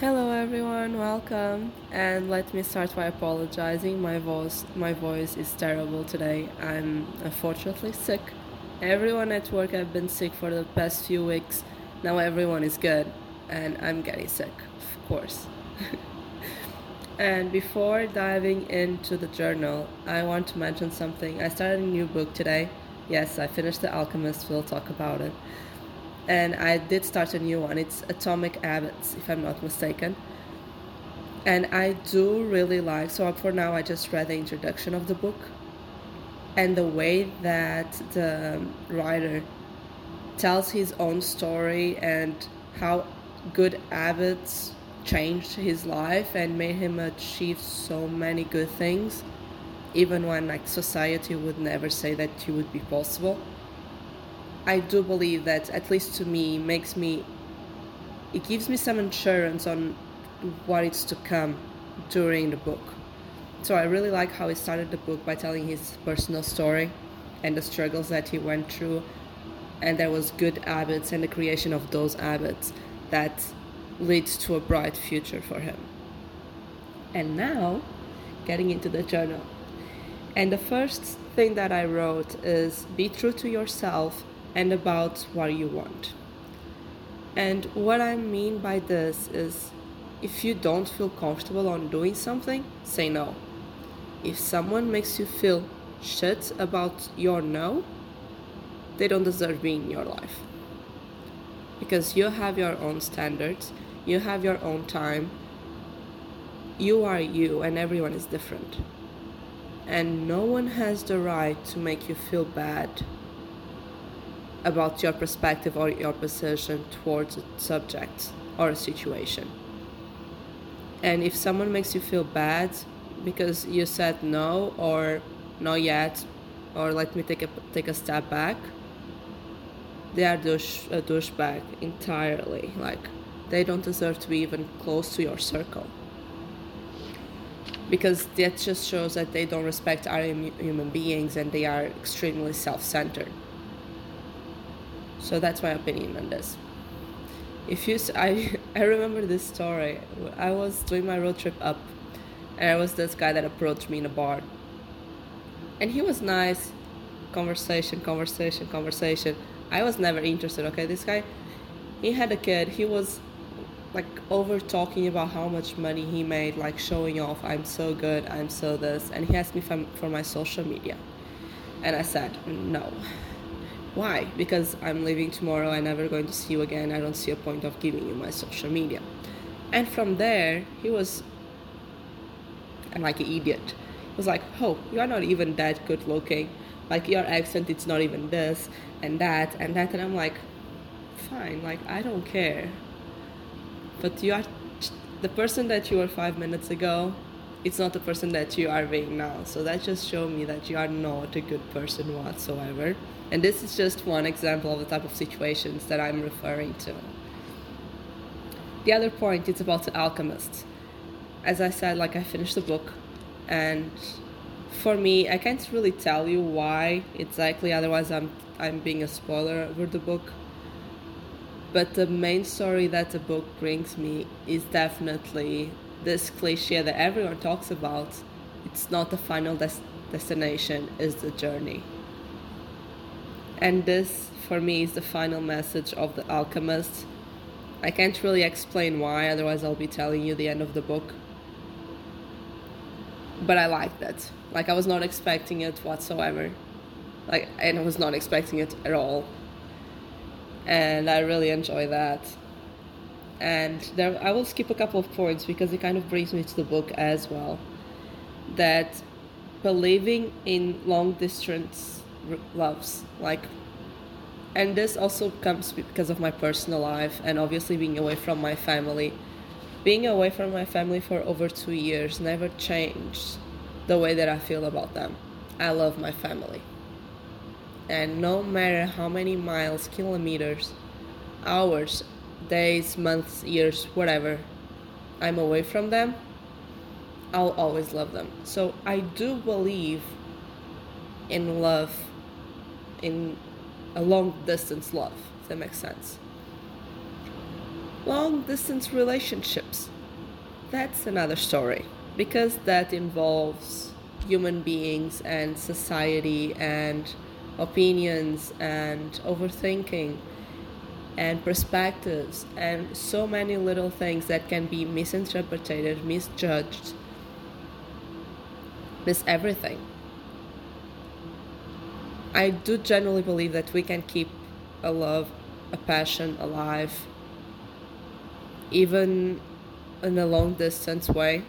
Hello everyone, welcome. And let me start by apologizing. My voice my voice is terrible today. I'm unfortunately sick. Everyone at work have been sick for the past few weeks. Now everyone is good and I'm getting sick, of course. and before diving into the journal, I want to mention something. I started a new book today. Yes, I finished The Alchemist. We'll talk about it and I did start a new one. It's Atomic Habits, if I'm not mistaken. And I do really like, so for now, I just read the introduction of the book and the way that the writer tells his own story and how good habits changed his life and made him achieve so many good things even when like society would never say that it would be possible I do believe that, at least to me, makes me, it gives me some assurance on what is to come during the book. So I really like how he started the book by telling his personal story and the struggles that he went through, and there was good habits and the creation of those habits that leads to a bright future for him. And now, getting into the journal. And the first thing that I wrote is be true to yourself and about what you want. And what I mean by this is if you don't feel comfortable on doing something, say no. If someone makes you feel shit about your no, they don't deserve being in your life. Because you have your own standards, you have your own time, you are you, and everyone is different. And no one has the right to make you feel bad about your perspective or your position towards a subject or a situation. And if someone makes you feel bad because you said no or not yet or let me take a take a step back, they are douche, a douchebag entirely. Like they don't deserve to be even close to your circle. Because that just shows that they don't respect other human beings and they are extremely self centered. So that's my opinion on this. If you, I, I remember this story. I was doing my road trip up, and there was this guy that approached me in a bar. And he was nice, conversation, conversation, conversation. I was never interested. Okay, this guy, he had a kid. He was like over talking about how much money he made, like showing off. I'm so good. I'm so this. And he asked me for, for my social media, and I said no. Why? Because I'm leaving tomorrow, I'm never going to see you again, I don't see a point of giving you my social media. And from there, he was like an idiot. He was like, Oh, you're not even that good looking. Like your accent it's not even this and that and that and I'm like, fine, like I don't care. But you are the person that you were five minutes ago, it's not the person that you are being now. So that just showed me that you are not a good person whatsoever. And this is just one example of the type of situations that I'm referring to. The other point is about the alchemist. As I said, like I finished the book, and for me, I can't really tell you why exactly. Otherwise, I'm I'm being a spoiler over the book. But the main story that the book brings me is definitely this cliche that everyone talks about. It's not the final des- destination; is the journey. And this, for me, is the final message of The Alchemist. I can't really explain why, otherwise, I'll be telling you the end of the book. But I like that. Like, I was not expecting it whatsoever. Like, and I was not expecting it at all. And I really enjoy that. And there, I will skip a couple of points because it kind of brings me to the book as well. That believing in long distance loves like and this also comes because of my personal life and obviously being away from my family. Being away from my family for over two years never changed the way that i feel about them. I love my family. And no matter how many miles kilometers hours days months years whatever i'm away from them i'll always love them so i do believe in love in a long distance love, if that makes sense. long distance relationships. That's another story because that involves human beings and society and opinions and overthinking and perspectives and so many little things that can be misinterpreted, misjudged, miss everything. I do generally believe that we can keep a love, a passion alive, even in a long distance way,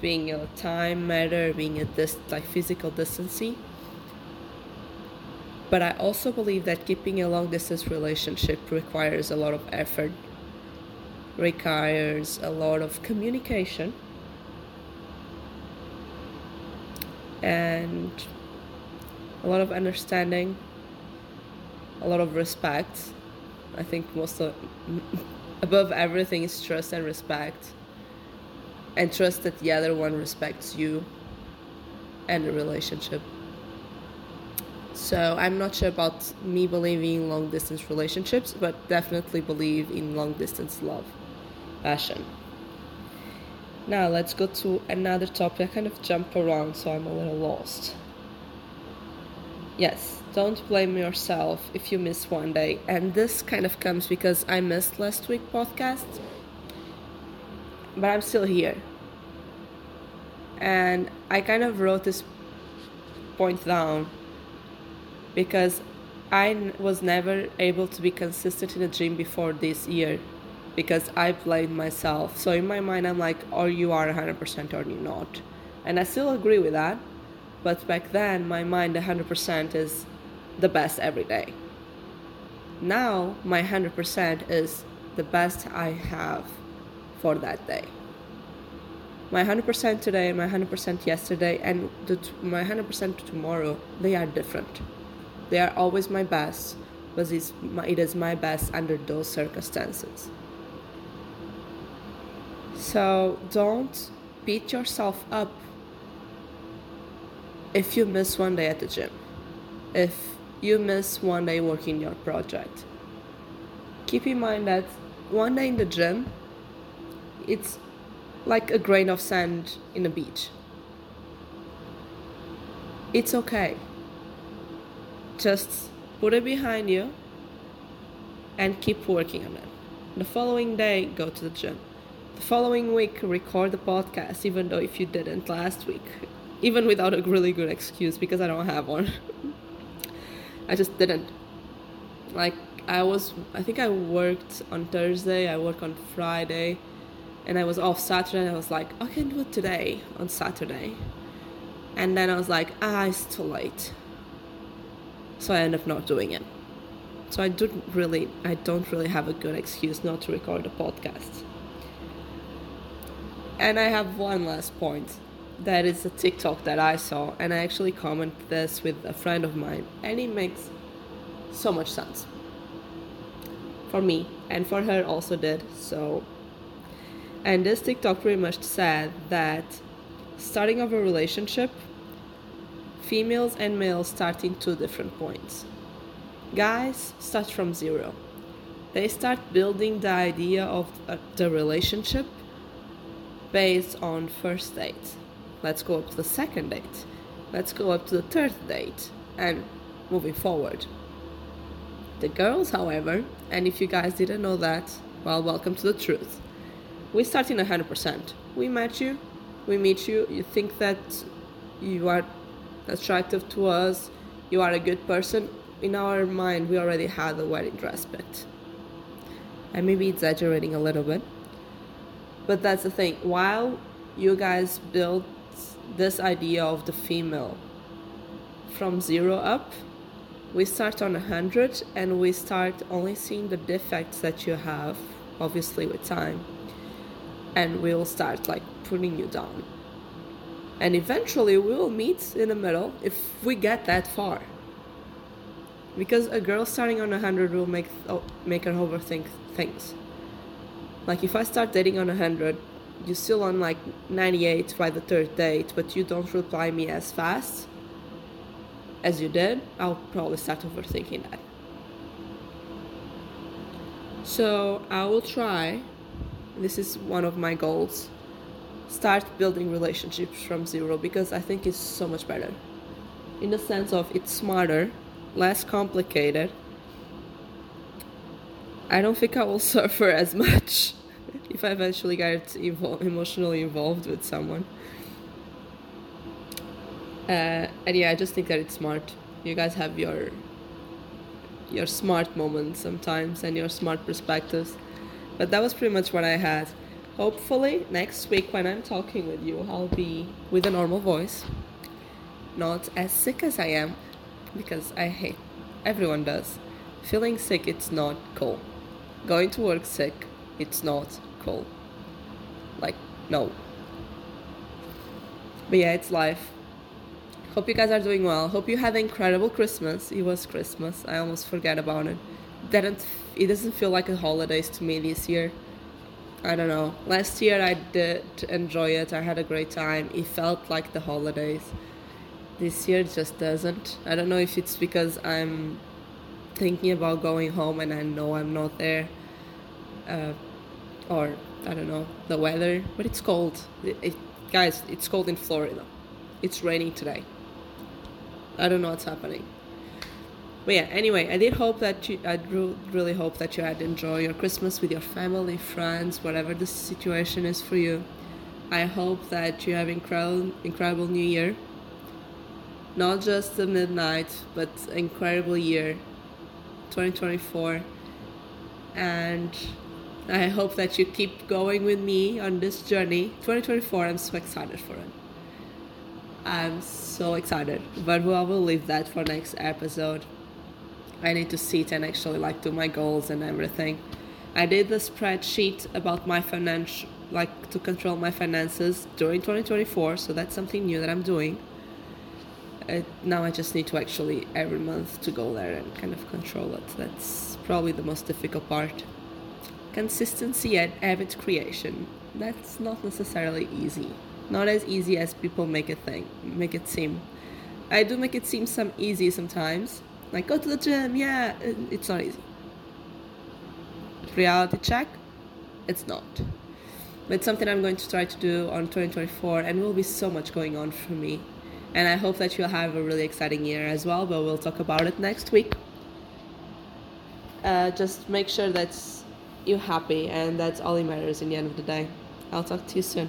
being a time matter, being a dis- like physical distancing. But I also believe that keeping a long distance relationship requires a lot of effort, requires a lot of communication, and a lot of understanding, a lot of respect. I think most of above everything is trust and respect. And trust that the other one respects you and the relationship. So I'm not sure about me believing in long distance relationships, but definitely believe in long distance love, passion. Now let's go to another topic. I kind of jump around, so I'm a little lost. Yes, don't blame yourself if you miss one day. And this kind of comes because I missed last week podcast. But I'm still here. And I kind of wrote this point down because I was never able to be consistent in the gym before this year because I blamed myself. So in my mind, I'm like, or you are 100% or you're not. And I still agree with that. But back then, my mind 100% is the best every day. Now, my 100% is the best I have for that day. My 100% today, my 100% yesterday, and my 100% tomorrow, they are different. They are always my best, but it's my, it is my best under those circumstances. So don't beat yourself up if you miss one day at the gym, if you miss one day working your project. Keep in mind that one day in the gym, it's like a grain of sand in a beach. It's okay. Just put it behind you and keep working on it. The following day, go to the gym. The following week, record the podcast, even though if you didn't last week, even without a really good excuse because I don't have one. I just didn't. Like I was I think I worked on Thursday, I worked on Friday, and I was off Saturday and I was like, I can do it today on Saturday. And then I was like, ah, it's too late. So I end up not doing it. So I don't really I don't really have a good excuse not to record a podcast. And I have one last point that is a TikTok that I saw, and I actually commented this with a friend of mine, and it makes so much sense for me, and for her also did. So, and this TikTok pretty much said that starting of a relationship, females and males start in two different points. Guys start from zero. They start building the idea of uh, the relationship based on first date Let's go up to the second date. Let's go up to the third date. And moving forward. The girls, however, and if you guys didn't know that, well, welcome to the truth. We start in 100%. We met you, we meet you, you think that you are attractive to us, you are a good person. In our mind, we already had the wedding dress bit. I may be exaggerating a little bit, but that's the thing. While you guys build this idea of the female from zero up we start on a 100 and we start only seeing the defects that you have obviously with time and we'll start like putting you down and eventually we will meet in the middle if we get that far because a girl starting on 100 will make oh, make her overthink things like if i start dating on 100 you're still on like 98 by the third date, but you don't reply me as fast as you did, I'll probably start overthinking that. So I will try. This is one of my goals. Start building relationships from zero because I think it's so much better. In the sense of it's smarter, less complicated. I don't think I will suffer as much if I eventually get evol- emotionally involved with someone. Uh, and yeah, I just think that it's smart. You guys have your your smart moments sometimes and your smart perspectives. But that was pretty much what I had. Hopefully, next week when I'm talking with you, I'll be with a normal voice, not as sick as I am, because I hate everyone does. Feeling sick, it's not cool. Going to work sick, it's not cool. Like, no. But yeah, it's life. Hope you guys are doing well. Hope you had an incredible Christmas. It was Christmas. I almost forget about it. Didn't it doesn't feel like a holidays to me this year. I don't know. Last year I did enjoy it. I had a great time. It felt like the holidays. This year just doesn't. I don't know if it's because I'm thinking about going home and I know I'm not there. Uh, or I don't know the weather, but it's cold. It, it, guys, it's cold in Florida. It's raining today. I don't know what's happening. But yeah, anyway, I did hope that you, I really hope that you had enjoyed your Christmas with your family, friends, whatever the situation is for you. I hope that you have incredible, incredible New Year. Not just the midnight, but incredible year, 2024. And I hope that you keep going with me on this journey. 2024, I'm so excited for it. I'm so excited, but I will leave that for next episode. I need to sit and actually like do my goals and everything. I did the spreadsheet about my financial, like to control my finances during 2024, so that's something new that I'm doing. Uh, now I just need to actually every month to go there and kind of control it. That's probably the most difficult part. Consistency and habit creation. That's not necessarily easy not as easy as people make it think make it seem i do make it seem some easy sometimes like go to the gym yeah it's not easy. Reality check it's not. But it's something i'm going to try to do on 2024 and will be so much going on for me. And i hope that you'll have a really exciting year as well but we'll talk about it next week. Uh, just make sure that you're happy and that's all that matters in the end of the day. I'll talk to you soon